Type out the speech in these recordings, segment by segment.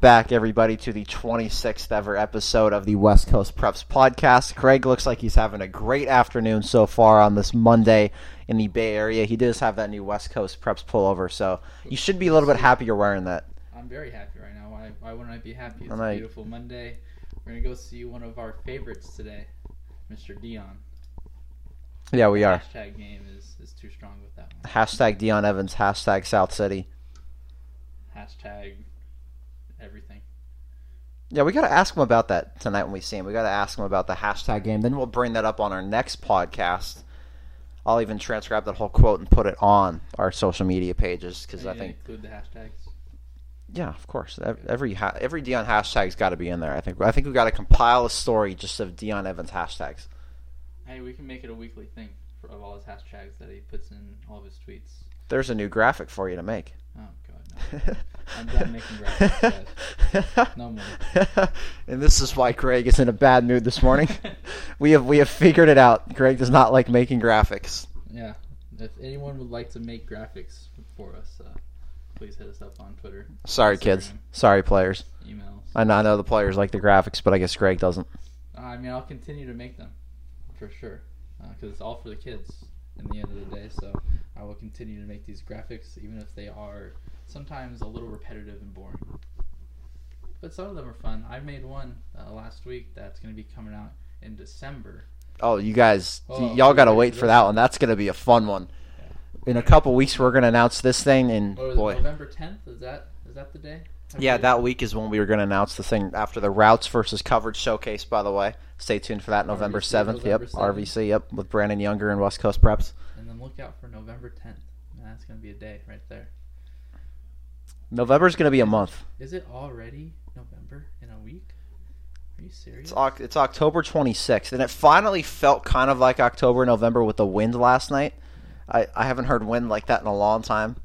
Back, everybody, to the 26th ever episode of the West Coast Preps podcast. Craig looks like he's having a great afternoon so far on this Monday in the Bay Area. He does have that new West Coast Preps pullover, so you should be a little bit happier wearing that. I'm very happy right now. Why, why wouldn't I be happy? It's a beautiful Monday. We're going to go see one of our favorites today, Mr. Dion. Yeah, we are. Hashtag game is, is too strong with that one. Hashtag Dion Evans, hashtag South City. Hashtag. Yeah, we got to ask him about that tonight when we see him. We got to ask him about the hashtag game. Then we'll bring that up on our next podcast. I'll even transcribe that whole quote and put it on our social media pages because I think, Include the hashtags. yeah, of course, every every Dion hashtag's got to be in there. I think I think we got to compile a story just of Dion Evans hashtags. Hey, we can make it a weekly thing for, of all his hashtags that he puts in all of his tweets. There's a new graphic for you to make. Oh. I'm done making graphics, guys. No more. and this is why Greg is in a bad mood this morning. we have we have figured it out. Greg does not like making graphics. Yeah. If anyone would like to make graphics for us, uh, please hit us up on Twitter, Sorry, kids. Sorry, players. emails. I know, I know the players like the graphics, but I guess Greg doesn't. Uh, I mean, I'll continue to make them for sure because it's all for the kids in the end of the day. So I will continue to make these graphics, even if they are sometimes a little repetitive and boring. But some of them are fun. I made one uh, last week that's going to be coming out in December. Oh, you guys, Oh, y'all got to wait for that one. That's going to be a fun one. In a couple weeks, we're going to announce this thing, and was boy, November 10th? Is that is that the day? Yeah, that week is when we were going to announce the thing after the routes versus coverage showcase. By the way, stay tuned for that November seventh. Yep, 7th. RVC. Yep, with Brandon Younger and West Coast Preps. And then look out for November 10th. That's going to be a day right there. November's going to be a month. Is it already November in a week? Are you serious? It's, it's October 26th, and it finally felt kind of like October, November with the wind last night. I, I haven't heard wind like that in a long time.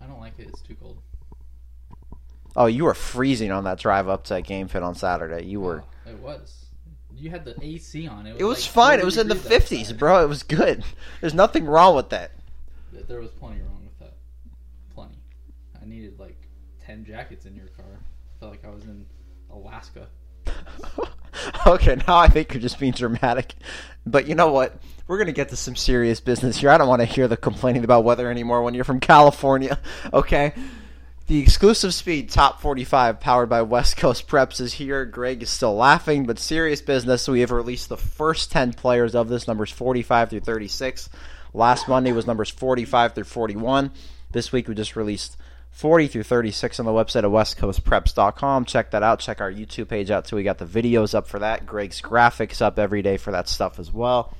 I don't like it. It's too cold. Oh, you were freezing on that drive up to Game Fit on Saturday. You were. Oh, it was. You had the AC on. It was, It was like fine. It was in the 50s, outside. bro. It was good. There's nothing wrong with that. There was plenty wrong with that. Plenty. I needed like 10 jackets in your car. I felt like I was in Alaska. okay, now I think you're just being dramatic. But you know what? We're going to get to some serious business here. I don't want to hear the complaining about weather anymore when you're from California, okay? The exclusive speed top 45 powered by West Coast Preps is here. Greg is still laughing, but serious business. We have released the first 10 players of this, numbers 45 through 36. Last Monday was numbers 45 through 41. This week we just released 40 through 36 on the website of westcoastpreps.com. Check that out. Check our YouTube page out too. We got the videos up for that. Greg's graphics up every day for that stuff as well.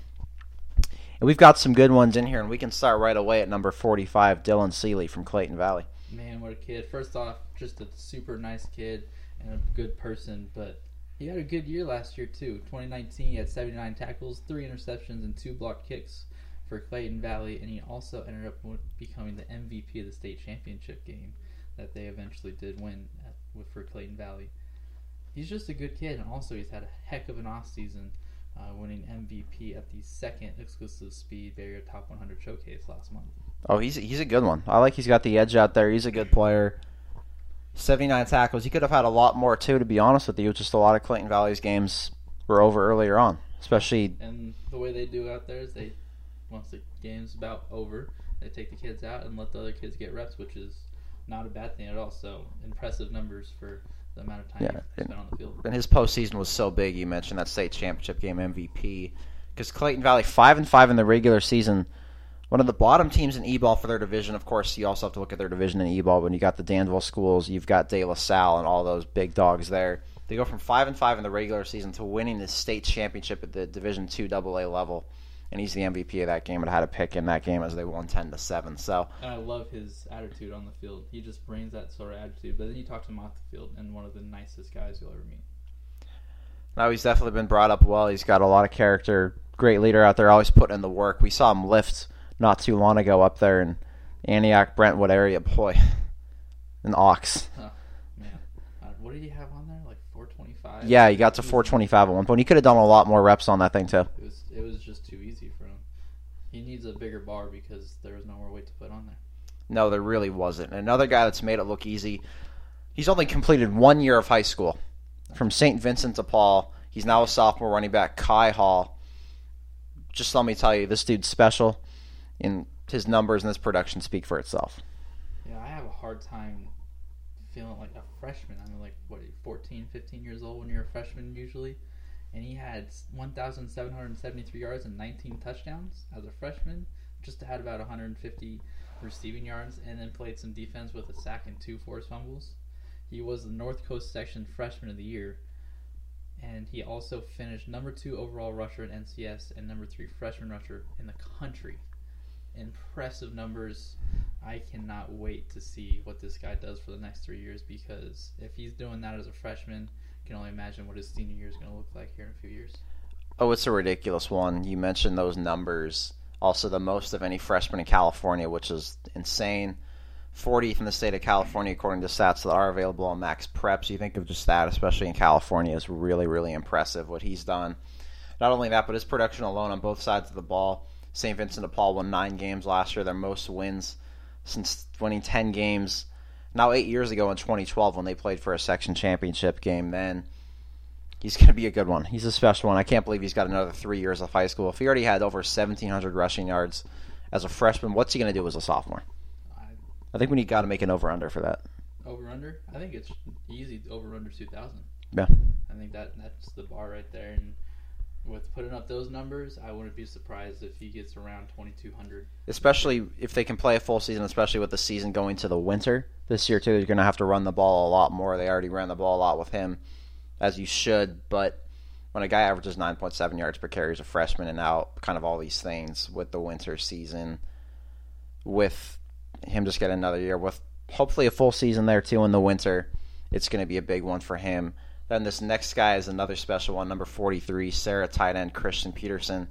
And we've got some good ones in here, and we can start right away at number 45, Dylan Seeley from Clayton Valley. Man, what a kid. First off, just a super nice kid and a good person, but he had a good year last year, too. 2019, he had 79 tackles, 3 interceptions, and 2 blocked kicks for Clayton Valley, and he also ended up becoming the MVP of the state championship game that they eventually did win at, with, for Clayton Valley. He's just a good kid, and also he's had a heck of an offseason, uh, winning MVP at the second exclusive Speed Barrier Top 100 showcase last month. Oh, he's he's a good one. I like he's got the edge out there. He's a good player. 79 tackles. He could have had a lot more too, to be honest with you. Just a lot of Clayton Valley's games were over earlier on, especially And the way they do out there is they, once the game's about over, they take the kids out and let the other kids get reps, which is not a bad thing at all. So impressive numbers for the amount of time Yeah, you spent on the field. and his postseason was so big. You mentioned that state championship game MVP because Clayton Valley five and five in the regular season, one of the bottom teams in e-ball for their division. Of course, you also have to look at their division in e-ball. When you got the Danville schools, you've got De La Salle and all those big dogs there. They go from five and five in the regular season to winning the state championship at the Division Two AA level, and he's the MVP of that game. And had a pick in that game as they won ten to seven. So And I love his attitude on the field. He just brings that sort of attitude. But then you talk to him off the field, and one of the nicest guys you'll ever meet. No, he's definitely been brought up well. He's got a lot of character. Great leader out there, always putting in the work. We saw him lift not too long ago up there in Antioch, Brentwood area. Boy, an ox. Man, uh, what did he have on there? Like 425. Yeah, he got to 425 at one point. He could have done a lot more reps on that thing too. It was it was just too easy for him. He needs a bigger bar because there was no more weight to put on there. No, there really wasn't. Another guy that's made it look easy. He's only completed one year of high school from St. Vincent de Paul. He's now a sophomore running back, Kai Hall. Just let me tell you, this dude's special, and his numbers and his production speak for itself. Yeah, I have a hard time feeling like a freshman. I'm like, what, 14, 15 years old when you're a freshman usually? And he had 1,773 yards and 19 touchdowns as a freshman. Just had about 150 receiving yards and then played some defense with a sack and two forced fumbles. He was the North Coast Section Freshman of the Year. And he also finished number two overall rusher in NCS and number three freshman rusher in the country. Impressive numbers. I cannot wait to see what this guy does for the next three years because if he's doing that as a freshman, I can only imagine what his senior year is going to look like here in a few years. Oh, it's a ridiculous one. You mentioned those numbers. Also, the most of any freshman in California, which is insane. 40th in the state of California, according to stats that are available on Max Preps. You think of just that, especially in California, is really, really impressive what he's done. Not only that, but his production alone on both sides of the ball. St. Vincent de Paul won nine games last year, their most wins since winning 10 games. Now, eight years ago in 2012, when they played for a section championship game, then he's going to be a good one. He's a special one. I can't believe he's got another three years of high school. If he already had over 1,700 rushing yards as a freshman, what's he going to do as a sophomore? I think we need got to make an over under for that. Over under? I think it's easy over under 2,000. Yeah. I think that that's the bar right there. And with putting up those numbers, I wouldn't be surprised if he gets around 2,200. Especially if they can play a full season, especially with the season going to the winter this year, too. You're going to have to run the ball a lot more. They already ran the ball a lot with him, as you should. But when a guy averages 9.7 yards per carry as a freshman and now kind of all these things with the winter season, with him just getting another year, with hopefully a full season there, too, in the winter, it's going to be a big one for him. Then this next guy is another special one, number 43, Serra tight end Christian Peterson,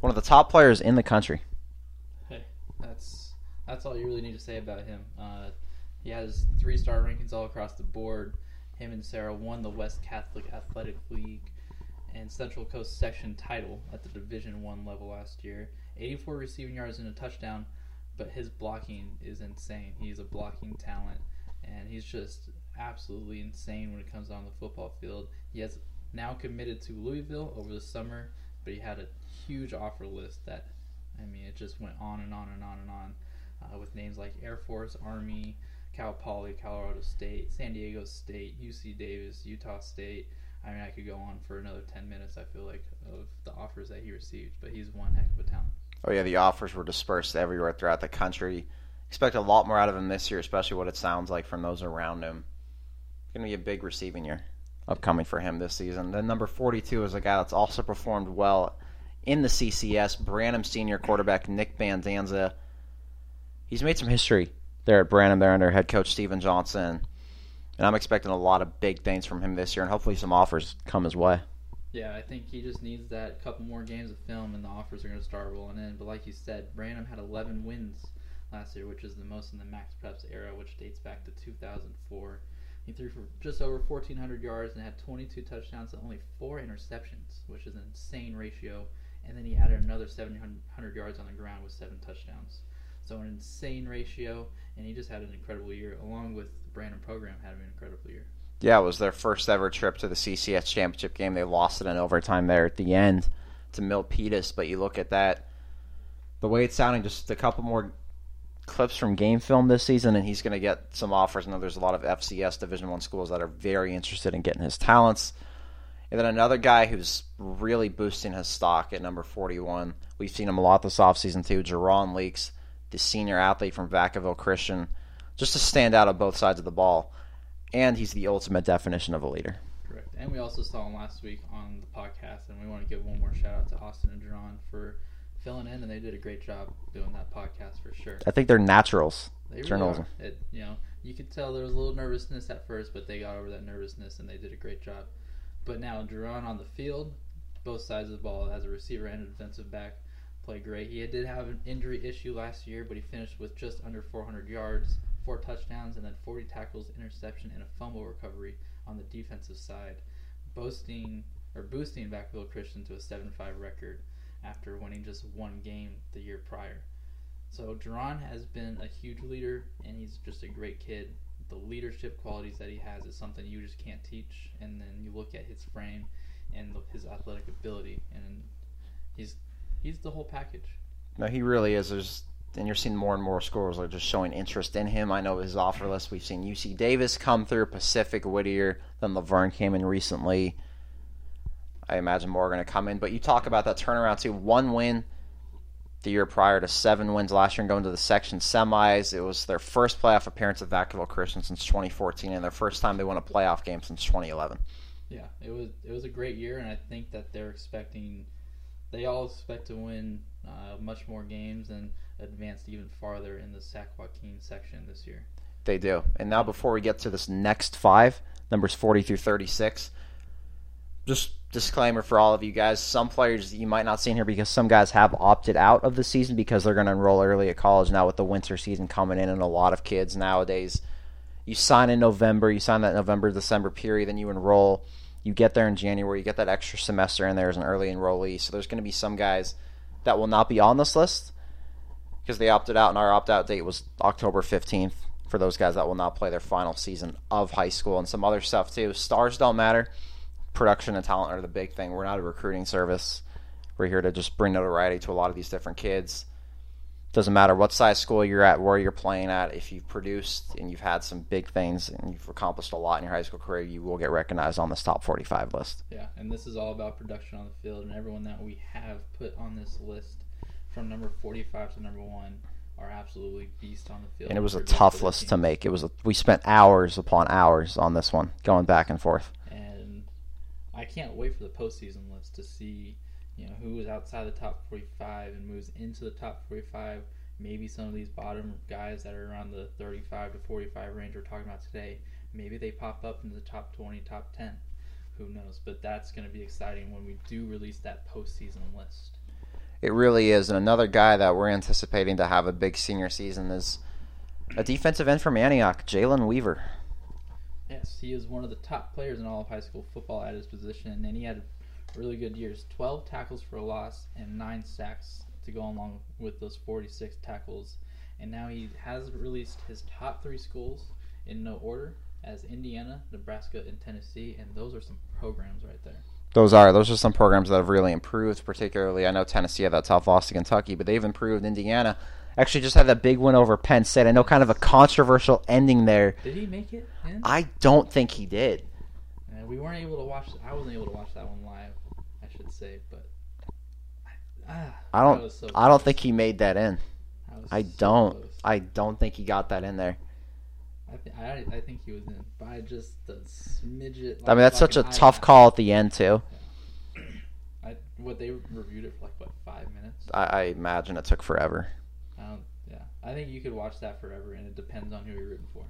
one of the top players in the country. Hey, that's that's all you really need to say about him. Uh, he has three star rankings all across the board. Him and Serra won the West Catholic Athletic League and Central Coast section title at the Division One level last year. 84 receiving yards and a touchdown, but his blocking is insane. He's a blocking talent, and he's just absolutely insane when it comes on the football field. He has now committed to Louisville over the summer, but he had a huge offer list that, I mean, it just went on and on and on and on uh, with names like Air Force, Army, Cal Poly, Colorado State, San Diego State, UC Davis, Utah State. I mean, I could go on for another 10 minutes, I feel like, of the offers that he received, but he's one heck of a talent. Oh, yeah, the offers were dispersed everywhere throughout the country. Expect a lot more out of him this year, especially what it sounds like from those around him It's going to be a big receiving year upcoming for him this season. Then number 42 is a guy that's also performed well in the CCS. Branham senior quarterback Nick Bandanza. He's made some history there at Branham. There under head coach Steven Johnson, and I'm expecting a lot of big things from him this year, and hopefully some offers come his way. Yeah, I think he just needs that couple more games of film, and the offers are going to start rolling in. But like you said, Branham had 11 wins last year, which is the most in the Max Preps era, which dates back to 2004. He threw for just over 1,400 yards and had 22 touchdowns and only four interceptions, which is an insane ratio. And then he added another 700 yards on the ground with seven touchdowns. So an insane ratio, and he just had an incredible year, along with the Branham program had an incredible year. Yeah, it was their first ever trip to the CCS championship game. They lost it in overtime there at the end to Milpitas, but you look at that, the way it's sounding, just a couple more clips from game film this season, and he's going to get some offers. I know there's a lot of FCS Division One schools that are very interested in getting his talents. And then another guy who's really boosting his stock at number 41. We've seen him a lot this offseason too. Jerron Leaks, the senior athlete from Vacaville Christian, just to stand out on both sides of the ball. And he's the ultimate definition of a leader. Correct. And we also saw him last week on the podcast, and we want to give one more shout out to Austin and Jerron for filling in, and they did a great job doing that podcast for sure. I think they're naturals. They really journalism. It, you know, you could tell there was a little nervousness at first, but they got over that nervousness and they did a great job. But now Jerron on the field, both sides of the ball, as a receiver and a defensive back, played great. He did have an injury issue last year, but he finished with just under 400 yards, four touchdowns, and then 40 tackles, interception, and a fumble recovery on the defensive side, boasting or boosting Vacaville Christian to a 7-5 record after winning just one game the year prior. So Jerron has been a huge leader, and he's just a great kid. the leadership qualities that he has is something you just can't teach. And then you look at his frame and his athletic ability, and he's he's the whole package. No, he really is. There's and you're seeing more and more schools are just showing interest in him. I know his offer list. We've seen UC Davis come through, Pacific, Whittier, then La Verne came in recently. I imagine more are going to come in. But you talk about that turnaround too. One win the year prior to seven wins last year and going to the section semis. It was their first playoff appearance at Vacaville Christian since 2014 and their first time they won a playoff game since 2011. Yeah, it was it was a great year, and I think that they're expecting, they all expect to win uh, much more games and advance even farther in the Sac Joaquin section this year. They do. And now, before we get to this next five, numbers 40 through 36, just disclaimer for all of you guys some players you might not see in here because some guys have opted out of the season because they're going to enroll early at college now with the winter season coming in and a lot of kids nowadays. You sign in november you sign that november december period then you enroll. You get there in january you get that extra semester in there as an early enrollee. So there's going to be some guys that will not be on this list because they opted out and our opt-out date was october 15th for those guys that will not play their final season of high school and some other stuff too. Stars don't matter production and talent are the big thing. We're not a recruiting service. We're here to just bring notoriety to a lot of these different kids. Doesn't matter what size school you're at, where you're playing at. If you've produced and you've had some big things and you've accomplished a lot in your high school career, you will get recognized on this top 45 list. Yeah, and this is all about production on the field, and everyone that we have put on this list from number 45 to number one are absolutely beast on the field. And it was a tough list to make. It was a, we spent hours upon hours on this one, going back and forth. I can't wait for the postseason list to see, you know, who is outside the top 45 and moves into the top 45. Maybe some of these bottom guys that are around the 35 to 45 range we're talking about today, maybe they pop up into the top 20, top 10. Who knows? But that's going to be exciting when we do release that postseason list. It really is. And another guy that we're anticipating to have a big senior season is a defensive end from Antioch, Jalen Weaver. Yes, he is one of the top players in all of high school football at his position, and then he had really good years 12 tackles for a loss and 9 sacks to go along with those 46 tackles. And now he has released his top three schools in no order as Indiana, Nebraska, and Tennessee, and those are some programs right there. Those are those are some programs that have really improved. Particularly, I know Tennessee had that tough loss to Kentucky, but they've improved. Indiana Actually, just had that big win over Penn State. I know, kind of a controversial ending there. Did he make it? In? I don't think he did. Uh, we weren't able to watch. I wasn't able to watch that one live. I should say, but ah, I don't. So I don't think he made that in. I so don't. Close. I don't think he got that in there. I, th- I, I think he was in by just a smidget. Like I mean, that's such a tough call at the end too. Yeah. I, what they reviewed it for like what five minutes? I, I imagine it took forever. I think you could watch that forever, and it depends on who you're rooting for.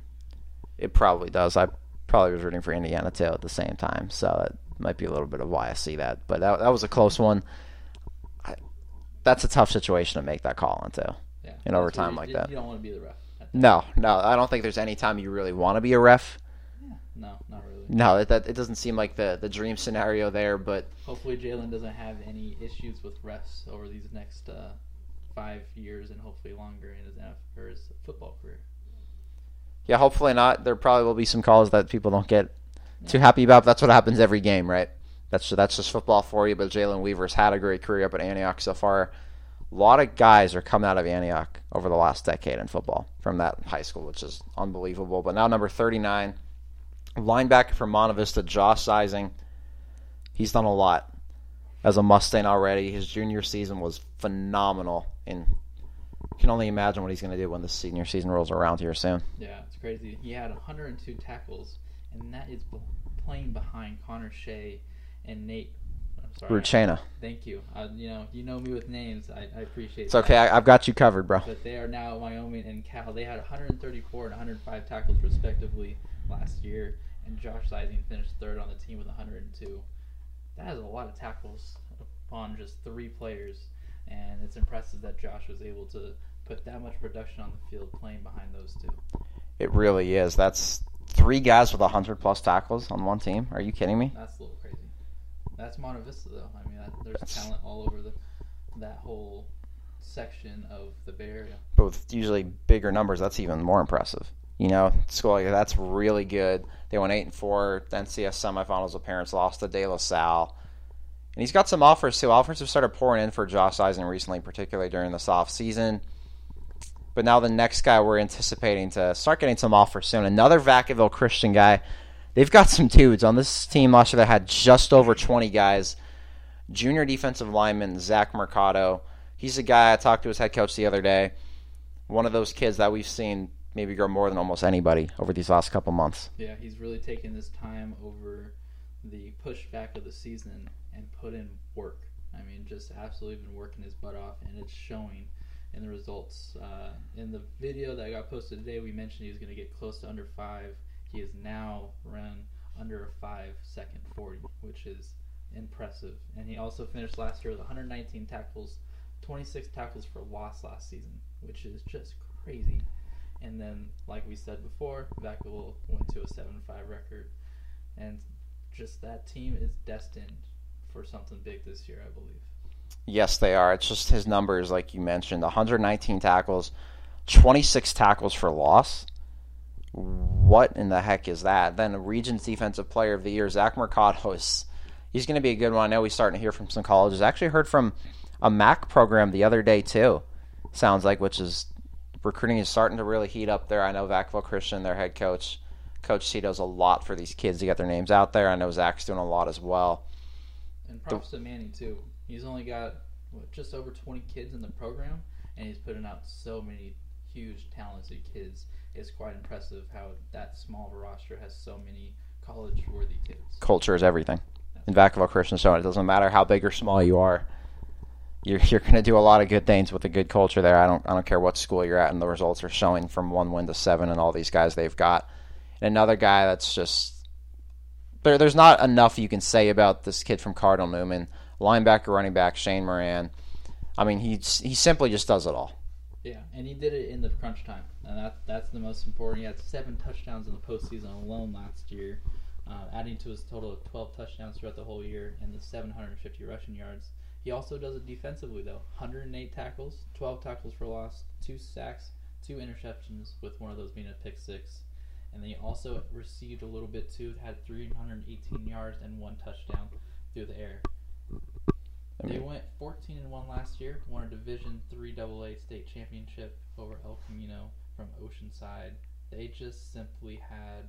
It probably does. I probably was rooting for Indiana too at the same time, so it might be a little bit of why I see that. But that, that was a close one. I, that's a tough situation to make that call into yeah, in overtime you, like that. You don't want to be the ref. No, no, I don't think there's any time you really want to be a ref. Yeah, no, not really. No, it, that, it doesn't seem like the, the dream scenario there, but hopefully Jalen doesn't have any issues with refs over these next uh, five years and hopefully longer in his or his football career. Yeah, hopefully not. There probably will be some calls that people don't get yeah. too happy about. That's what happens every game, right? That's that's just football for you. But Jalen Weaver's had a great career up at Antioch so far. A lot of guys are coming out of Antioch over the last decade in football from that high school, which is unbelievable. But now number 39, linebacker from Monte Vista, Josh Sizing. He's done a lot as a Mustang already. His junior season was phenomenal, and you can only imagine what he's going to do when the senior season rolls around here soon. Yeah, it's crazy. He had 102 tackles, and that is playing behind Connor Shea and Nate. I'm sorry. Thank you. Uh, you know, you know me with names. I, I appreciate. It's that. okay. I, have got you covered, bro. But they are now Wyoming and Cal. They had 134 and 105 tackles respectively last year, and Josh Sizing finished third on the team with 102 that is a lot of tackles on just three players, and it's impressive that Josh was able to put that much production on the field playing behind those two. It really is. That's three guys with hundred plus tackles on one team. Are you kidding me? That's a little crazy. That's Monte Vista, though. I mean, that, there's That's... talent all over the that whole section of the Bay Area. But with usually bigger numbers, that's even more impressive. You know, school like that's really good. They went eight and four. NCS semifinals appearance, lost to De La Salle. And he's got some offers too. Offers have started pouring in for Josh Eisen recently, particularly during this off season. But now the next guy we're anticipating to start getting some offers soon. Another Vacaville Christian guy. They've got some dudes on this team last year that had just over 20 guys. Junior defensive lineman Zach Mercado. He's a guy I talked to his head coach the other day. One of those kids that we've seen maybe grow more than almost anybody over these last couple months. Yeah, he's really taken this time over the pushback of the season and put in work. I mean, just absolutely been working his butt off, and it's showing in the results. Uh, in the video that got posted today, we mentioned he was going to get close to under five. He has now run under a five second 40, which is impressive. And he also finished last year with 119 tackles, 26 tackles for loss last season, which is just crazy. And then, like we said before, Vacaville went to a 7 5 record. And just that team is destined for something big this year, I believe. Yes, they are. It's just his numbers, like you mentioned 119 tackles, 26 tackles for loss. What in the heck is that? Then Region's Defensive Player of the Year, Zach Mercado, is he's going to be a good one. I know he's starting to hear from some colleges. I actually heard from a MAC program the other day, too. Sounds like, which is recruiting is starting to really heat up there. I know Vacaville Christian, their head coach, Coach C, does a lot for these kids to get their names out there. I know Zach's doing a lot as well. And props to Manny, too. He's only got what, just over 20 kids in the program, and he's putting out so many huge, talented kids. It's quite impressive how that small roster has so many college-worthy kids. Culture is everything. In Vacaville Christian showing it doesn't matter how big or small you are. You're, you're going to do a lot of good things with a good culture there. I don't I don't care what school you're at, and the results are showing from one win to seven, and all these guys they've got. And another guy that's just there. There's not enough you can say about this kid from Cardinal Newman linebacker, running back Shane Moran. I mean, he he simply just does it all. Yeah, and he did it in the crunch time, and that that's the most important. He had seven touchdowns in the postseason alone last year, uh, adding to his total of 12 touchdowns throughout the whole year and the 750 rushing yards. He also does it defensively though, 108 tackles, 12 tackles for loss, two sacks, two interceptions, with one of those being a pick six. And then he also received a little bit too, had 318 yards and one touchdown through the air. I They went 14 and one last year. Won a Division Three AA state championship over El Camino from Oceanside. They just simply had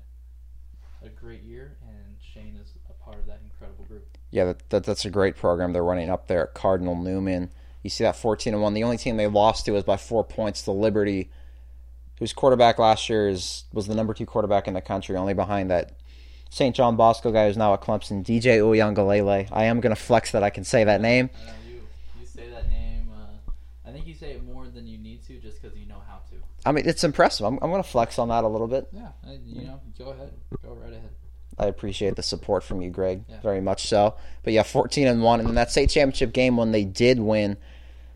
a great year, and Shane is a part of that incredible group. yeah, that, that that's a great program they're running up there at Cardinal Newman. You see that 14 and one. The only team they lost to was by four points to Liberty, whose quarterback last year is was the number two quarterback in the country, only behind that St. John Bosco guy who's now at Clemson, DJ Uiagalelei. I am going to flex that I can say that name. I know you you say that name. Uh, I think you say it more than you need to, just because you know. I mean, it's impressive. I'm, I'm going to flex on that a little bit. Yeah, you know, go ahead, go right ahead. I appreciate the support from you, Greg, Yeah. very much so. But yeah, 14 and 1. And then that state championship game when they did win,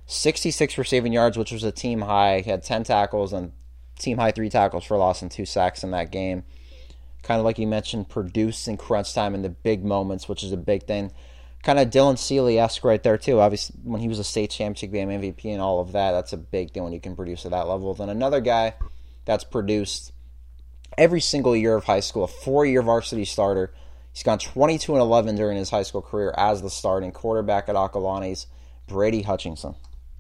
66 receiving yards, which was a team high. He had 10 tackles and team high three tackles for loss and two sacks in that game. Kind of like you mentioned, produced in crunch time in the big moments, which is a big thing. Kind of Dylan Seeley esque right there, too. Obviously, when he was a state championship game MVP and all of that, that's a big thing when you can produce at that level. Then another guy that's produced every single year of high school, a four year varsity starter. He's gone 22 and 11 during his high school career as the starting quarterback at Acalanes, Brady Hutchinson.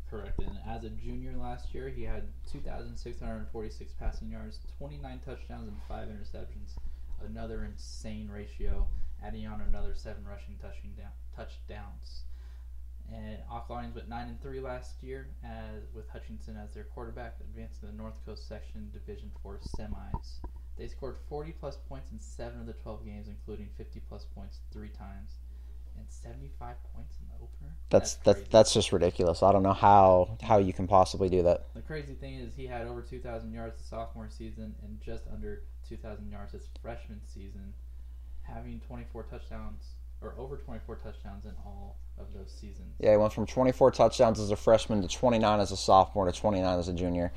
Correct. And as a junior last year, he had 2,646 passing yards, 29 touchdowns, and five interceptions. Another insane ratio, adding on another seven rushing touching down, touchdowns. And Lions went nine and three last year, as with Hutchinson as their quarterback, advanced to the North Coast Section Division Four semis. They scored 40 plus points in seven of the 12 games, including 50 plus points three times, and 75 points in the opener. That's crazy. that's that's just ridiculous. I don't know how how you can possibly do that. The crazy thing is he had over 2,000 yards the sophomore season and just under 2,000 yards his freshman season, having 24 touchdowns or over 24 touchdowns in all of those seasons. Yeah, he went from 24 touchdowns as a freshman to 29 as a sophomore to 29 as a junior.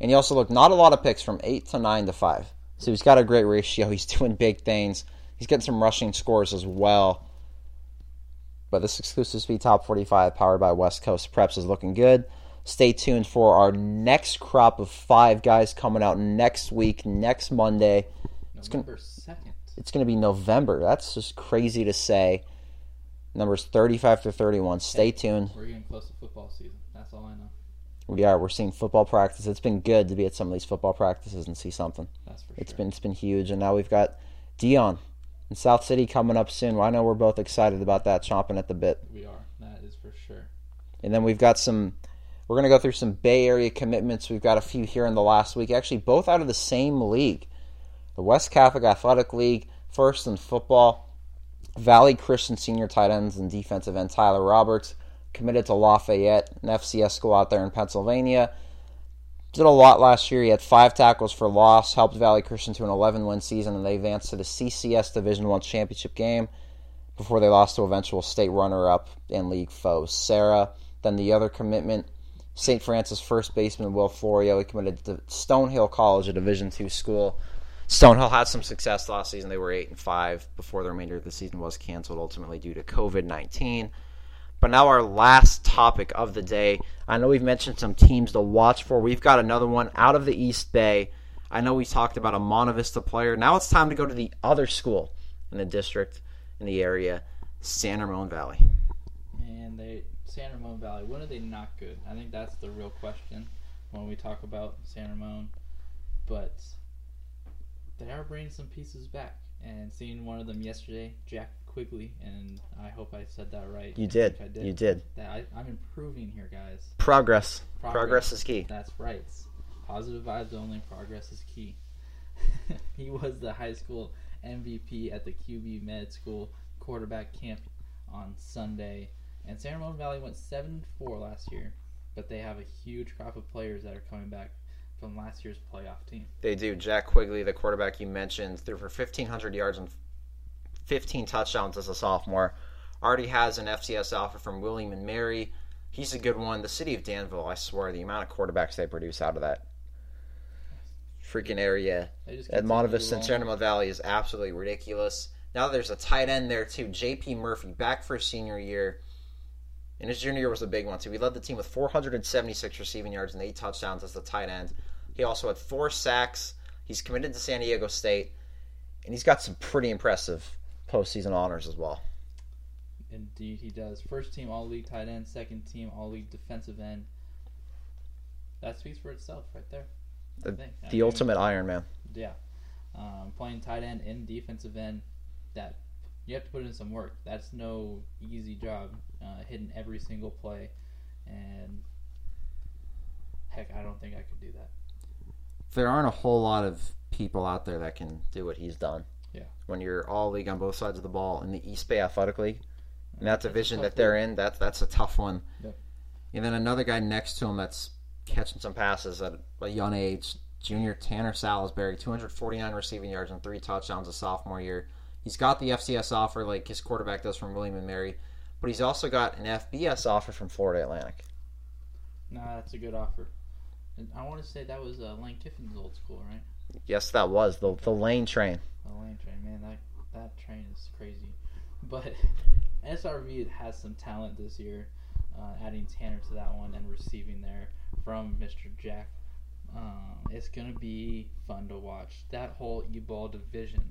And he also looked not a lot of picks from 8 to 9 to 5. So he's got a great ratio. He's doing big things. He's getting some rushing scores as well. But this exclusive speed top 45 powered by West Coast Preps is looking good. Stay tuned for our next crop of five guys coming out next week, next Monday. It's gonna- November second. It's going to be November. That's just crazy to say. Numbers 35 to 31. Stay tuned. We're getting close to football season. That's all I know. We are. We're seeing football practice. It's been good to be at some of these football practices and see something. That's for It's sure. been it's been huge, and now we've got Dion in South City coming up soon. Well, I know we're both excited about that, chomping at the bit. We are. That is for sure. And then we've got some. We're gonna go through some Bay Area commitments. We've got a few here in the last week, actually both out of the same league, the West Catholic Athletic League, first in football. Valley Christian senior tight ends and defensive end Tyler Roberts committed to Lafayette, an FCS school out there in Pennsylvania. Did a lot last year. He had five tackles for loss, helped Valley Christian to an 11 win season, and they advanced to the CCS Division One championship game before they lost to eventual state runner up and league foe Serra. Then the other commitment, St. Francis first baseman Will Florio. He committed to Stonehill College, a Division two school. Stonehill had some success last season. They were eight and five before the remainder of the season was canceled, ultimately due to COVID nineteen. But now our last topic of the day. I know we've mentioned some teams to watch for. We've got another one out of the East Bay. I know we talked about a Monte Vista player. Now it's time to go to the other school in the district, in the area, San Ramon Valley. Man, they San Ramon Valley. When are they not good? I think that's the real question when we talk about San Ramon. But they are bringing some pieces back, and seeing one of them yesterday, Jack Quigley, and I hope I said that right. You did. did. You did. That I, I'm improving here, guys. Progress. Progress. Progress is key. That's right. Positive vibes only. Progress is key. he was the high school MVP at the QB Med School quarterback camp on Sunday. And San Ramon Valley went 7 4 last year, but they have a huge crop of players that are coming back from last year's playoff team. They do. Jack Quigley, the quarterback you mentioned, threw for 1,500 yards and 15 touchdowns as a sophomore. Already has an FCS offer from William and Mary. He's a good one. The city of Danville, I swear, the amount of quarterbacks they produce out of that freaking area at continue Monta to Vista and Ramon Valley is absolutely ridiculous. Now there's a tight end there too, J.P. Murphy, back for his senior year. And his junior year was a big one too. He led the team with 476 receiving yards and eight touchdowns as the tight end. He also had four sacks. He's committed to San Diego State, and he's got some pretty impressive postseason honors as well. Indeed, he does. First team All League tight end, second team All League defensive end. That speaks for itself right there. The- The mean, ultimate Iron Man. Yeah. Um, playing tight end and defensive end, that you have to put in some work. That's no easy job, uh, hitting every single play. And heck, I don't think I could do that. There aren't a whole lot of people out there that can do what he's done. Yeah. When you're all league on both sides of the ball in the East Bay Athletic League, that That's a division that they're in, that's that's a tough one. Yep. And then another guy next to him that's catching some passes at a young age, junior Tanner Salisbury, 249 receiving yards and three touchdowns a sophomore year. He's got the FCS offer like his quarterback does from William and Mary, but he's also got an FBS offer from Florida Atlantic. Nah, that's a good offer. I want to say that was uh, Lane Kiffin's old school, right? Yes, that was the the lane train. The Lane train, man, that that train is crazy. But SRV has some talent this year, uh, adding Tanner to that one and receiving there from Mr. Jack. Um, it's gonna be fun to watch. That whole E-ball division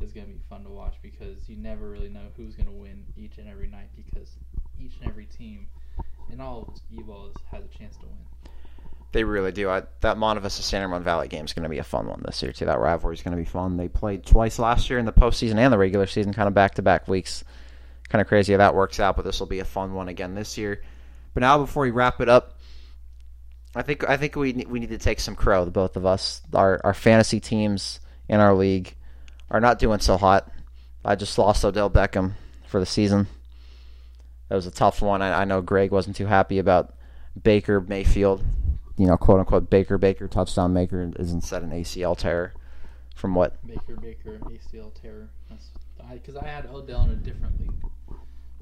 is gonna be fun to watch because you never really know who's gonna win each and every night because each and every team in all of E-balls has a chance to win. They really do. I, that Monte Vista San Ramon Valley game is going to be a fun one this year too. That rivalry is going to be fun. They played twice last year in the postseason and the regular season, kind of back to back weeks. Kind of crazy how that works out, but this will be a fun one again this year. But now, before we wrap it up, I think I think we we need to take some crow. The both of us, our our fantasy teams in our league, are not doing so hot. I just lost Odell Beckham for the season. That was a tough one. I, I know Greg wasn't too happy about Baker Mayfield you know, quote unquote Baker Baker touchdown maker is instead an ACL tear from what Baker Baker ACL terror. Because I, had Odell in a different league.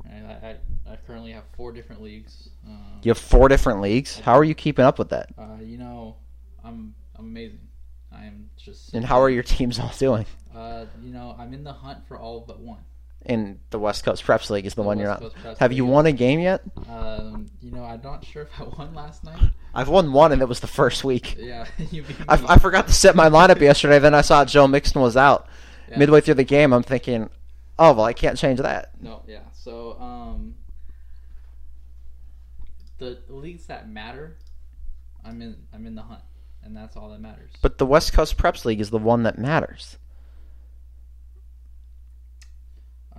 And I, I, I currently have four different leagues. Um, you have four different leagues. How are you keeping up with that? uh, you know, I'm I'm amazing. I am just. And how are your teams all doing? Uh, you know, I'm in the hunt for all but one. In the West Coast Preps League is the, The one you're West not. Preps Have you won a game yet? Um, you know, I'm not sure if I won last night. I've won one, and it was the first week. Yeah, I. I forgot to set my lineup yesterday. Then I saw Joe Mixon was out Yeah. midway through the game. I'm thinking, oh well, I can't change that. No, yeah. So, um, the leagues that matter, I'm in. I'm in the hunt, and that's all that matters. But the West Coast Preps League is the one that matters.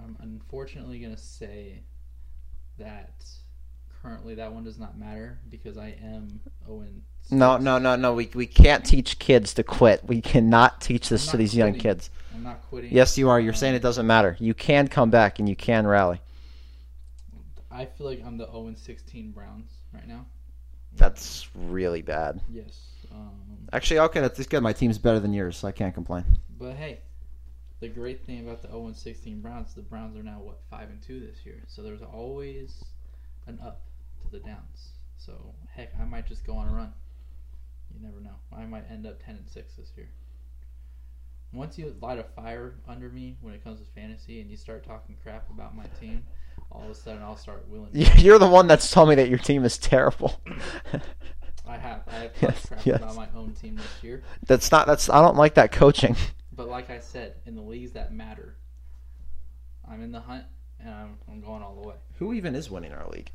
I'm unfortunately gonna say that currently that one does not matter because I am Owen. No, no, no, no. We we can't teach kids to quit. We cannot teach this to these young kids. I'm not quitting. Yes, you are. You're Um, saying it doesn't matter. You can come back and you can rally. I feel like I'm the Owen 16 Browns right now. That's really bad. Yes. Um, Actually, okay, that's good. My team's better than yours, so I can't complain. But hey, the great thing about the 0 16 Browns, the Browns are now what five and two this year. So there's always an up to the downs. So heck, I might just go on a run. You never know. I might end up 10 and six this year. Once you light a fire under me when it comes to fantasy and you start talking crap about my team, all of a sudden I'll start willing. You're the one that's told me that your team is terrible. I have I have talked Yes, crap yes. about my own team this year. That's not. That's. I don't like that coaching. But like I said, in the leagues that matter, I'm in the hunt and I'm, I'm going all the way. Who even is winning our league?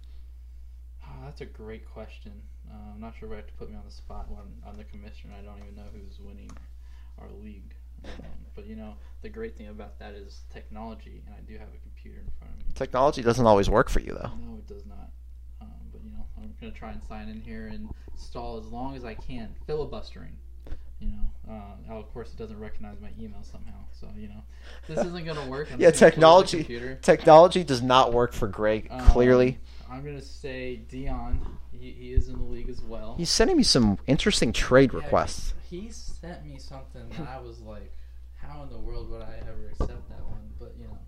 Oh, that's a great question. Uh, I'm not sure if I have to put me on the spot when I'm the commissioner. I don't even know who's winning our league. Um, but you know, the great thing about that is technology, and I do have a computer in front of me. Technology doesn't always work for you, though. No, it does not. Um, but you know, I'm gonna try and sign in here and stall as long as I can, filibustering. You know, uh, oh, of course, it doesn't recognize my email somehow. So you know, this isn't gonna work. Yeah, just gonna close the technology- Technology does not work for Greg. Um, Clearly, I'm gonna say Dion. He, he is in the league as well. he's sending me some interesting trade Yeah, requests. He sent me something that I was like, how in the world would I ever accept that one? But you know,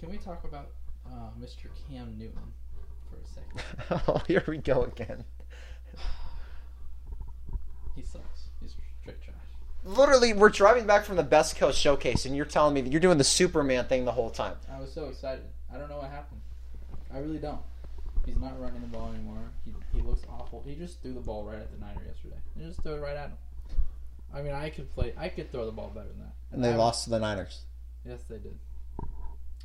can we talk about uh, Mr. Cam Newton for a second? oh, here we go again. He sucks. He's straight trash. Literally, we're driving back from the Best Coast Showcase, and you're telling me that you're doing the Superman thing the whole time. I was so excited. I don't know what happened. I really don't. He's not running the ball anymore. He, he looks awful. He just threw the ball right at the Niner yesterday. He just threw it right at him. I mean, I could play. I could throw the ball better than that. And they I- lost to the Niners. Yes, they did.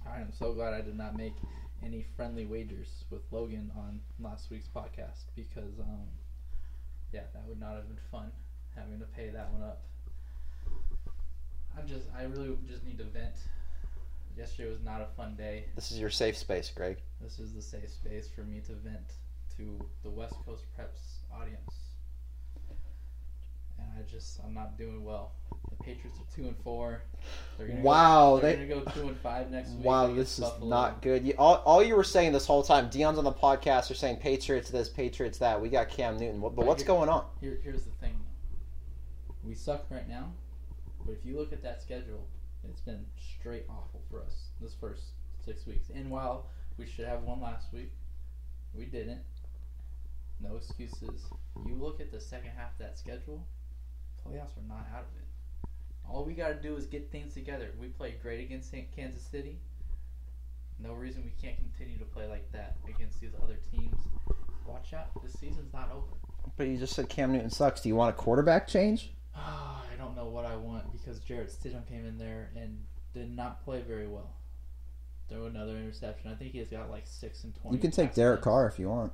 I am so glad I did not make any friendly wagers with Logan on last week's podcast because, um, yeah, that would not have been fun having to pay that one up. I just, I really just need to vent. Yesterday was not a fun day. This is your safe space, Greg. This is the safe space for me to vent to the West Coast Preps audience. And I just, I'm not doing well. The Patriots are two and four. Wow, go, they're they- gonna go two and five next week. Wow, this is Buffalo. not good. You, all, all you were saying this whole time, Dion's on the podcast, you're saying Patriots this, Patriots that. We got Cam Newton. What- But what's here- going on? Here, here's the thing. We suck right now, but if you look at that schedule, it's been straight awful for us this first six weeks. And while we should have one last week, we didn't. No excuses. You look at the second half of that schedule, playoffs are not out of it. All we got to do is get things together. We played great against Kansas City. No reason we can't continue to play like that against these other teams. Watch out. This season's not over. But you just said Cam Newton sucks. Do you want a quarterback change? Ah, I don't know what I want because Jarrett Stidham came in there and did not play very well. Throw another interception. I think he's got like six and twenty. You can take Derek. Carr if you want.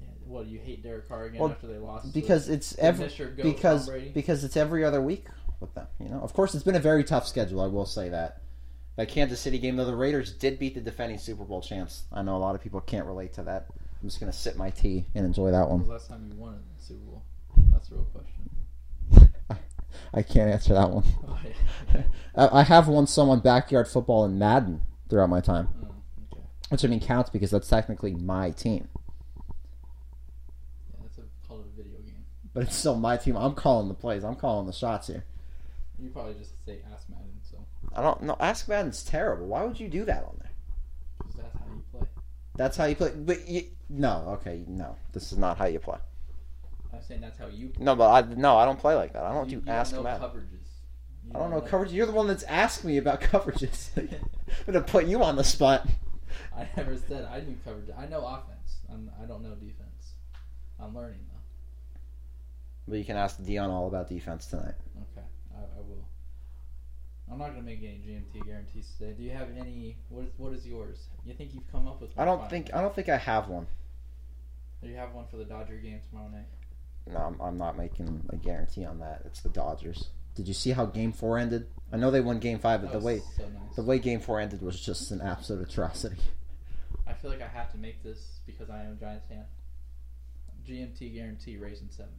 Yeah, what do you hate Derek Carr again Well, after they lost? Because it's every because because it's every other week with them. You know, of course, it's been a very tough schedule. I will say that. That Kansas City game, though, the Raiders did beat the defending Super Bowl champs. I know a lot of people can't relate to that. I'm just gonna sip my tea and enjoy that one. the last time you won a Super Bowl? That's the real question. I can't answer that one. Oh, yeah. I I have won some on backyard football and Madden throughout my time, Oh, okay. which I mean counts because that's technically my team. Yeah, that's a, called a video game. But it's still my team. I'm calling the plays. I'm calling the shots here. You probably just say Ask Madden, so I don't know. Ask Madden's terrible. Why would you do that on there? because that's how you play. That's how you play. But you, no, okay, no. This is not how you play. I'm saying that's how you play. No, but I no, I don't play like that. I don't you, do you ask don't know Madden. coverages. You I don't know like- coverage. You're the one that's asked me about coverages. I'm gonna put you on the spot. I never said I knew coverage. I know offense. I'm, I don't know defense. I'm learning though. But you can ask Dion all about defense tonight. Okay, I, I will. I'm not gonna make any GMT guarantees today. Do you have any? What is what is yours? You think you've come up with? I don't think I don't think I have one. Do you have one for the Dodger game tomorrow night? No, I'm, I'm not making a guarantee on that. It's the Dodgers. Did you see how Game Four ended? I know they won Game Five, but That the way so nice. the way Game Four ended was just an absolute atrocity. I feel like I have to make this because I am a Giants fan. GMT guarantee raising seven.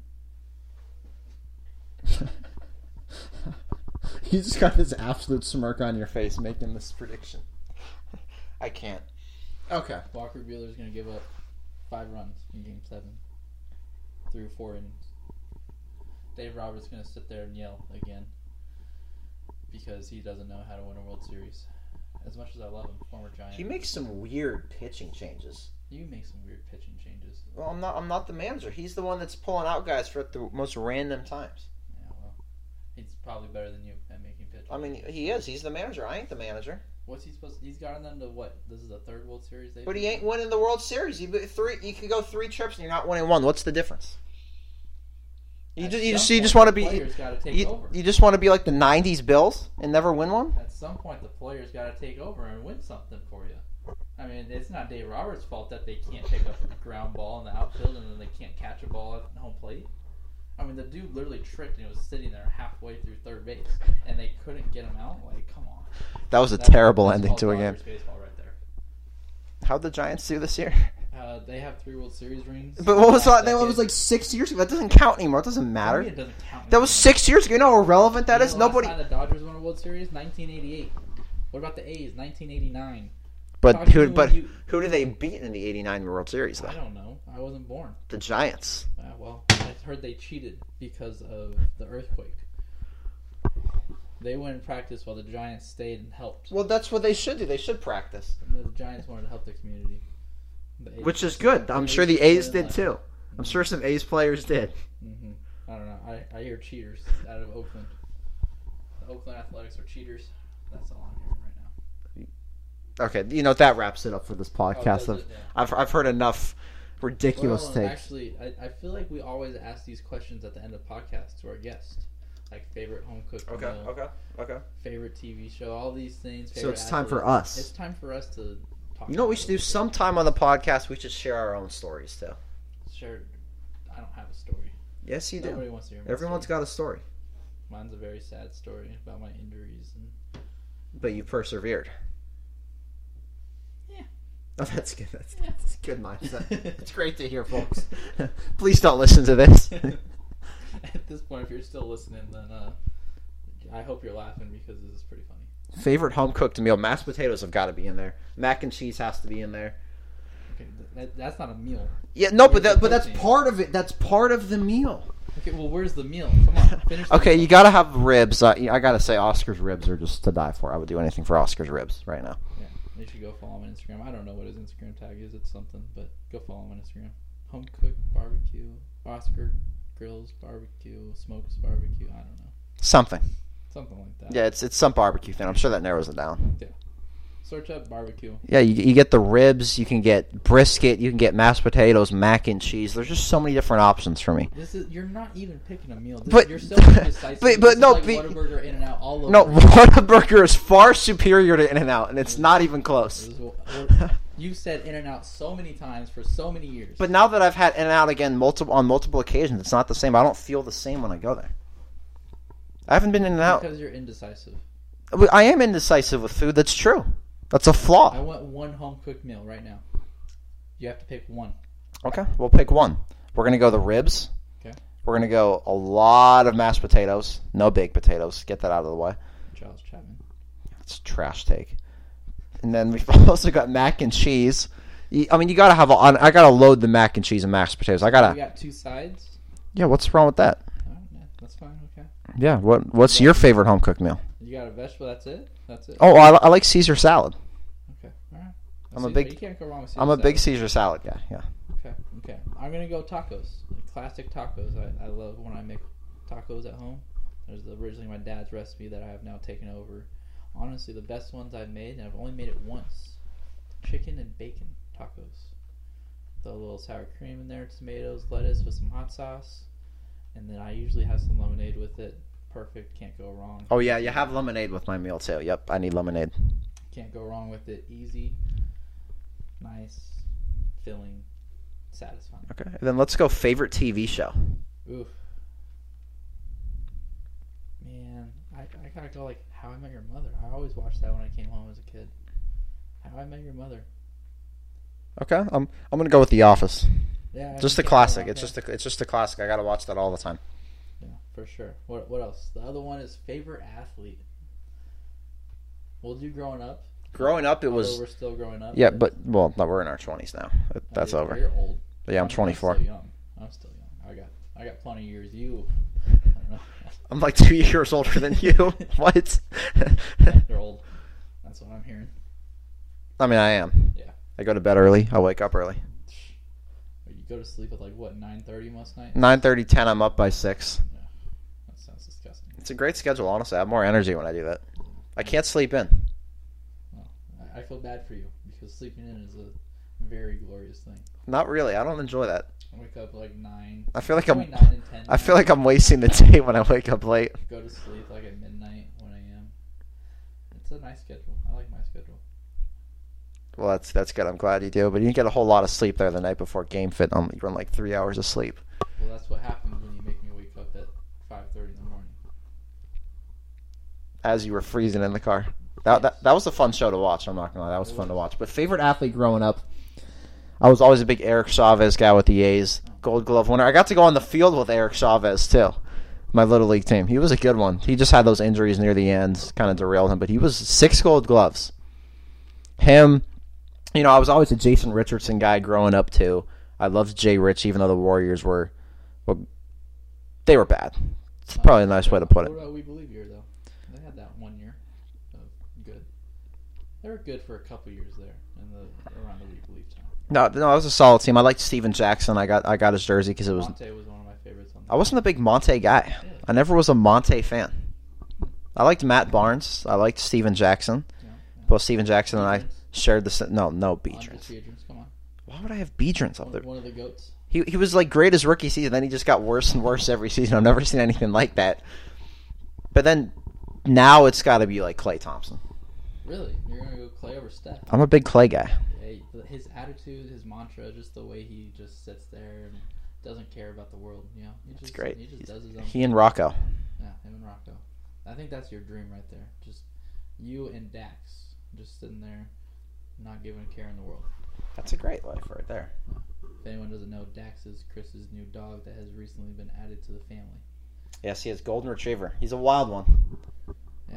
you just got this absolute smirk on your face making this prediction. I can't. Okay. Walker Buehler's gonna give up five runs in Game Seven, through four innings. Dave Roberts gonna sit there and yell again because he doesn't know how to win a World Series. As much as I love him, former Giant, He makes some weird pitching changes. you make some weird pitching changes. Well, I'm not. I'm not the manager. He's the one that's pulling out guys for the most random times. Yeah, well, he's probably better than you at making pitches. I mean, he is. He's the manager. I ain't the manager. What's he supposed? To, he's gotten them to what? This is the third World Series they. But he ain't winning the World Series. You three. You could go three trips and you're not winning one. What's the difference? You At just. You just. You just want to be. Players got to take You, over. you just want to be like the '90s Bills and never win one. At some point, the players got to take over and win something for you. I mean, it's not Dave Roberts' fault that they can't pick up a ground ball in the outfield and then they can't catch a ball at home plate. I mean, the dude literally tripped and he was sitting there halfway through third base, and they couldn't get him out. Like, come on. That was a terrible ending to a game. Baseball right there. How'd the Giants do this year? Uh, they have three World Series rings. But what was that? That was like six years ago. That doesn't count anymore. It doesn't What do you matter. it doesn't count That was six years ago. You know how irrelevant that You is. know the last Nobody. the Dodgers won a World Series, 1988. What about the A's, 1989? But who? But you- who did they beat in the '89 World Series? Though I don't know. I wasn't born. the Giants. Uh, well, heard they cheated because of the earthquake. They went and practiced while the Giants stayed and helped. Well, that's what they should do. They should practice, The Giants wanted to help the community. The which is good. I'm the sure the A's A's did didn't too. I'm sure some A's players did. Mhm. I don't know. I, I hear cheaters out of Oakland. The Oakland Athletics are cheaters. That's all I'm hearing right now. Okay, you know that wraps it up for this podcast. Oh, does of it? Yeah. I've I've heard enough ridiculous Well, takes. actually, I, I feel like we always ask these questions at the end of podcasts to our guests, like favorite home cooked meal, okay, okay. favorite TV show, all these things. So favorite it's time for us. It's time for us to talk. You know what we should do? it. Sometime on the podcast, we should share our own stories too. Sure. I don't have a story. Yes, you do. Nobody wants to hear my Everyone's story. got a story, Mine's a very sad story about my injuries and but you persevered. Oh, that's good. That's, that's good mindset. it's great to hear, folks. Please don't listen to this. at this point, if you're still listening, then uh, I hope you're laughing because this is pretty funny. Favorite home cooked meal? Mashed potatoes have got to be in there. Mac and cheese has to be in there. Okay, that, that's not a meal. Yeah, no, but that, but that's part of it. That's part of the meal. Okay, well, where's the meal? Come on, finish. Okay, meal. you gotta have ribs. Uh, I gotta say, Oscar's ribs are just to die for. I would do anything for Oscar's ribs right now. Yeah, they should go follow him on Instagram. I don't know what his Instagram tag is. It's something, but go follow him on Instagram. Home cooked barbecue, Oscar grills barbecue, smokes barbecue. I don't know, Something. something like that. Yeah, it's it's some barbecue thing. I'm sure that narrows it down. Search up barbecue. Yeah, you, you get the ribs. You can get brisket. You can get mashed potatoes, mac and cheese. There's just so many different options for me. This is you're not even picking a meal. This, But- you're so indecisive. but- but no, like be- Whataburger, In and Out, all over. No, Whataburger is far superior to In and Out, and it's not even close. is what- what- You've said In and Out so many times for so many years. But now that I've had In and Out again multiple on multiple occasions, it's not the same. I don't feel the same when I go there. I haven't been In and Out. because you're indecisive. I am indecisive with food. That's true. That's a flaw. I want one home cooked meal right now. You have to pick one. Okay, we'll pick one. We're gonna go the ribs. Okay. We're gonna go a lot of mashed potatoes. No baked potatoes. Get that out of the way. Charles Chapman. It's a trash take. And then we've also got mac and cheese. I mean, you gotta have. A, I gotta load the mac and cheese and mashed potatoes. I gotta. got two sides. Yeah, what's wrong with that? Right, yeah, that's fine. Okay. Yeah. What What's your favorite home cooked meal? You got a vegetable. That's it. That's it. Oh, I, I like Caesar salad. Okay. All right. I'm a big- You can't go wrong with. I'm a Caesar big. Caesar salad guy. Yeah. Okay. Okay. I'm gonna go tacos. Classic tacos. I, I love when I make tacos at home. Was originally my dad's recipe that I have now taken over. Honestly, the best ones I've made, and I've only made it once. Chicken and bacon tacos. With a little sour cream in there, tomatoes, lettuce with some hot sauce, and then I usually have some lemonade with it. Perfect, can't go wrong. Oh yeah, you have lemonade with my meal too. Yep, I need lemonade. Can't go wrong with it. Easy, nice, filling, satisfying. Okay, then let's go favorite TV show. Oof. Man, I, I gotta go like How I Met Your Mother. I always watched that when I came home as a kid. How I Met Your Mother. Okay, I'm I'm gonna go with The Office. Yeah, I Just a classic. It's just a it's just a classic. I gotta watch that all the time. For sure. What what else? The other one is favorite athlete. We'll do growing up. Growing up, it although was we're still growing up. yeah, but well, no, we're in our twenties now. That- Oh, That's you're- over. You're old. But yeah, I'm I'm 24. still young. I'm still young. I got I got plenty of years. You, I don't know. I'm like two years older than you. what? You're old. That's what I'm hearing. I mean, I am. Yeah. I go to bed early. I wake up early. You go to sleep at like what 9:30 most nights. 9:30, 10. I'm up by six. That sounds disgusting. It's a great schedule. Honestly, I have more energy when I do that. I can't sleep in. Well, I, feel bad for you because sleeping in is a very glorious thing. Not really. I don't enjoy that. I wake up like nine. I feel like I'm. nine and ten. I feel like I'm wasting the day when I wake up late. go to sleep like at midnight, one a.m. It's a nice schedule. I like my schedule. Well, that's that's good. I'm glad you do. But you didn't get a whole lot of sleep there the night before game fit. Um, you run like three hours of sleep. Well, that's what happens when you make me wake up at five thirty in the morning. As you were freezing in the car. That, that that was a fun show to watch. I'm not gonna lie, that was fun to watch. But favorite athlete growing up, I was always a big Eric Chavez guy with the A's, Gold Glove winner. I got to go on the field with Eric Chavez too, my little league team. He was a good one. He just had those injuries near the end, kind of derailed him. But he was six Gold Gloves. Him, you know, I was always a Jason Richardson guy growing up too. I loved Jay Rich, even though the Warriors were, well, they were bad. It's probably a nice way to put it. What about We Believe year though? They had that one year of good. They were good for a couple years there in the around the We Believe time. No, no, it was a solid team. I liked Stephen Jackson. I got I got his jersey because it was. Monta was one of my favorites. On the I wasn't a big Monta guy. I never was a Monta fan. I liked Matt Barnes. I liked Stephen Jackson. Yeah, yeah. Well, Stephen Jackson and I shared the no no Andris Biedrins. Biedrins, come on. Why would I have Biedrins up there? one of the goats. He he was like great his rookie season. Then he just got worse and worse every season. I've never seen anything like that. But then now it's got to be like Klay Thompson. Really? You're gonna go Klay over Steph? I'm a big Klay guy. Yeah, his attitude, his mantra, just the way he just sits there and doesn't care about the world. You know, he just, great. He just does his own. He and Rocco. Yeah, him and Rocco. I think that's your dream right there. Just you and Dax, just sitting there, not giving a care in the world. That's a great life right there. If anyone doesn't know, Dax is Chris's new dog that has recently been added to the family. Yes, he has golden retriever. He's a wild one.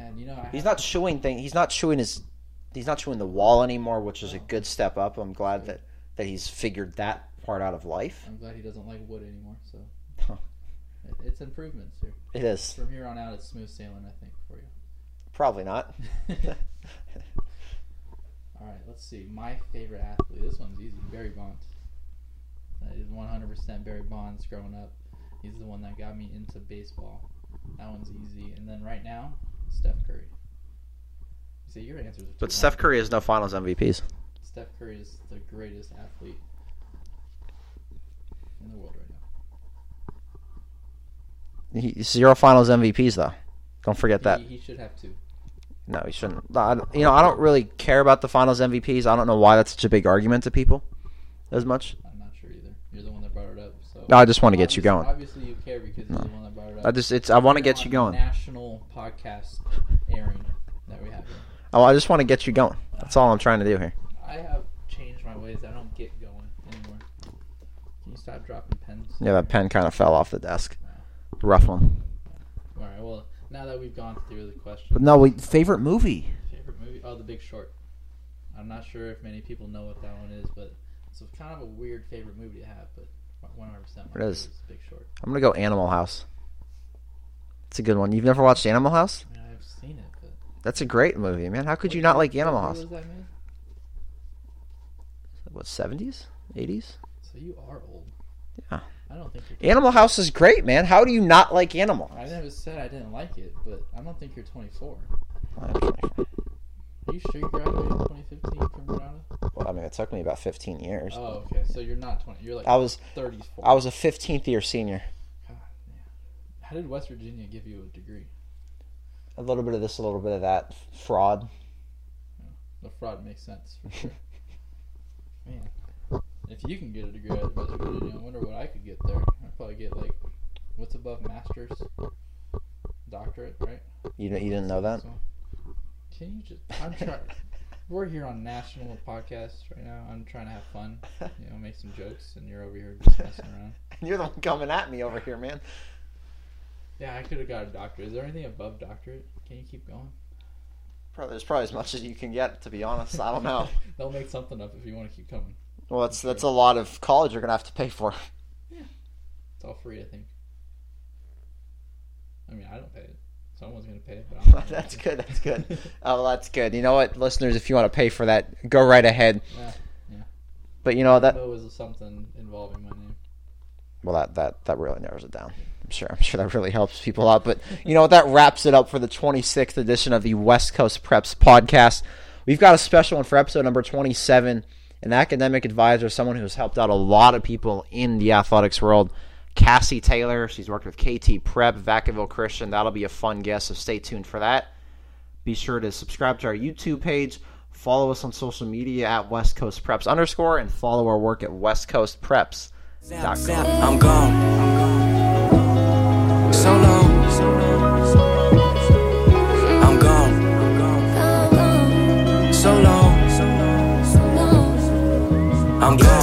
And you know, I He's not chewing thing. He's not chewing his. He's not chewing the wall anymore, which is a good step up. I'm glad that that he's figured that part out of life. I'm glad he doesn't like wood anymore. So Huh. it, it's improvements here. It is From here on out, it's smooth sailing. I think for you. probably not. All right, let's see. My favorite athlete. This one's easy. Barry Bonds. That is 100% Barry Bonds growing up. He's the one that got me into baseball. That one's easy. And then right now, Steph Curry. See, your answers but Steph. Curry has no Finals MVPs. Steph Curry is the greatest athlete in the world right now. He, zero Finals MVPs though. Don't forget that. He, he should have two. No, he shouldn't. You know, I don't really care about the Finals MVPs. I don't know why that's such a big argument to people, as much. I'm not sure either. You're the one that brought it up. So No, I just want to get you going. Obviously, you care because you're No. the one that brought it up. I just, it's, I want to get you going. National podcast airing that we have here. Oh, I just want to get you going. That's all I'm trying to do here. I have changed my ways. I don't get going anymore. Can you stop dropping pens? Yeah, that pen kind of fell off the desk. Rough one. All right. Well, now that we've gone through the questions, But no, wait, favorite movie. favorite movie? Oh, The Big Short. I'm not sure if many people know what that one is, but it's a kind of a weird favorite movie to have. But 100 percent It is. Big Short. I'm gonna go Animal House. It's a good one. You've never watched Animal House? I mean, I've seen it, but That's a great movie, man. How could you not like Animal House? year was that made? What, 70s? 80s? So you are old. Yeah. I don't think you're. Animal House is great, man. How do you not like Animal I House? never said I didn't like it, but I don't think you're 24. I'm 24. Are you sure you graduated in 2015 from Granada? Well, I mean, it took me about 15 years. Oh, okay. So you're not 20. You're like I was 34. I was a 15th year senior. God, yeah. How did West Virginia give you a degree? A little bit of this, a little bit of that. Fraud. The fraud makes sense for sure. Man, if you can get a degree at West Virginia, I wonder what I could get there. I'd probably get like, what's above master's? Doctorate, right? You didn't, you didn't know that? So, can you just? I'm trying. We're here on national podcast right now. I'm trying to have fun, you know, make some jokes, and you're over here just messing around. You're the one coming at me over here, man. Yeah, I could have got a doctorate. Is there anything above doctorate? Can you keep going? Probably, there's probably as much as you can get, to be honest. I don't know. They'll make something up if you want to keep coming. Well, that's that's a lot of college you're gonna have to pay for. Yeah, it's all free, I think. I mean, I don't pay it. Someone's gonna pay it, but I'm not gonna that's good. That's good. Oh, that's good. You know what, listeners, if you want to pay for that, go right ahead. Yeah, But you know that That was something involving my name. well that that that really narrows it down. I'm sure I'm sure that really helps people out. But you know what, that wraps it up for the 26th edition of the West Coast Preps podcast. We've got a special one for episode number 27. An academic advisor, someone who's helped out a lot of people in the athletics world. Cassie Taylor, she's worked with KT Prep, Vacaville Christian. That'll be a fun guest, so stay tuned for that. Be sure to subscribe to our YouTube page, follow us on social media at West Coast Preps underscore, and follow our work at West Coast Preps. I'm gone. So long. I'm gone. So long. I'm gone.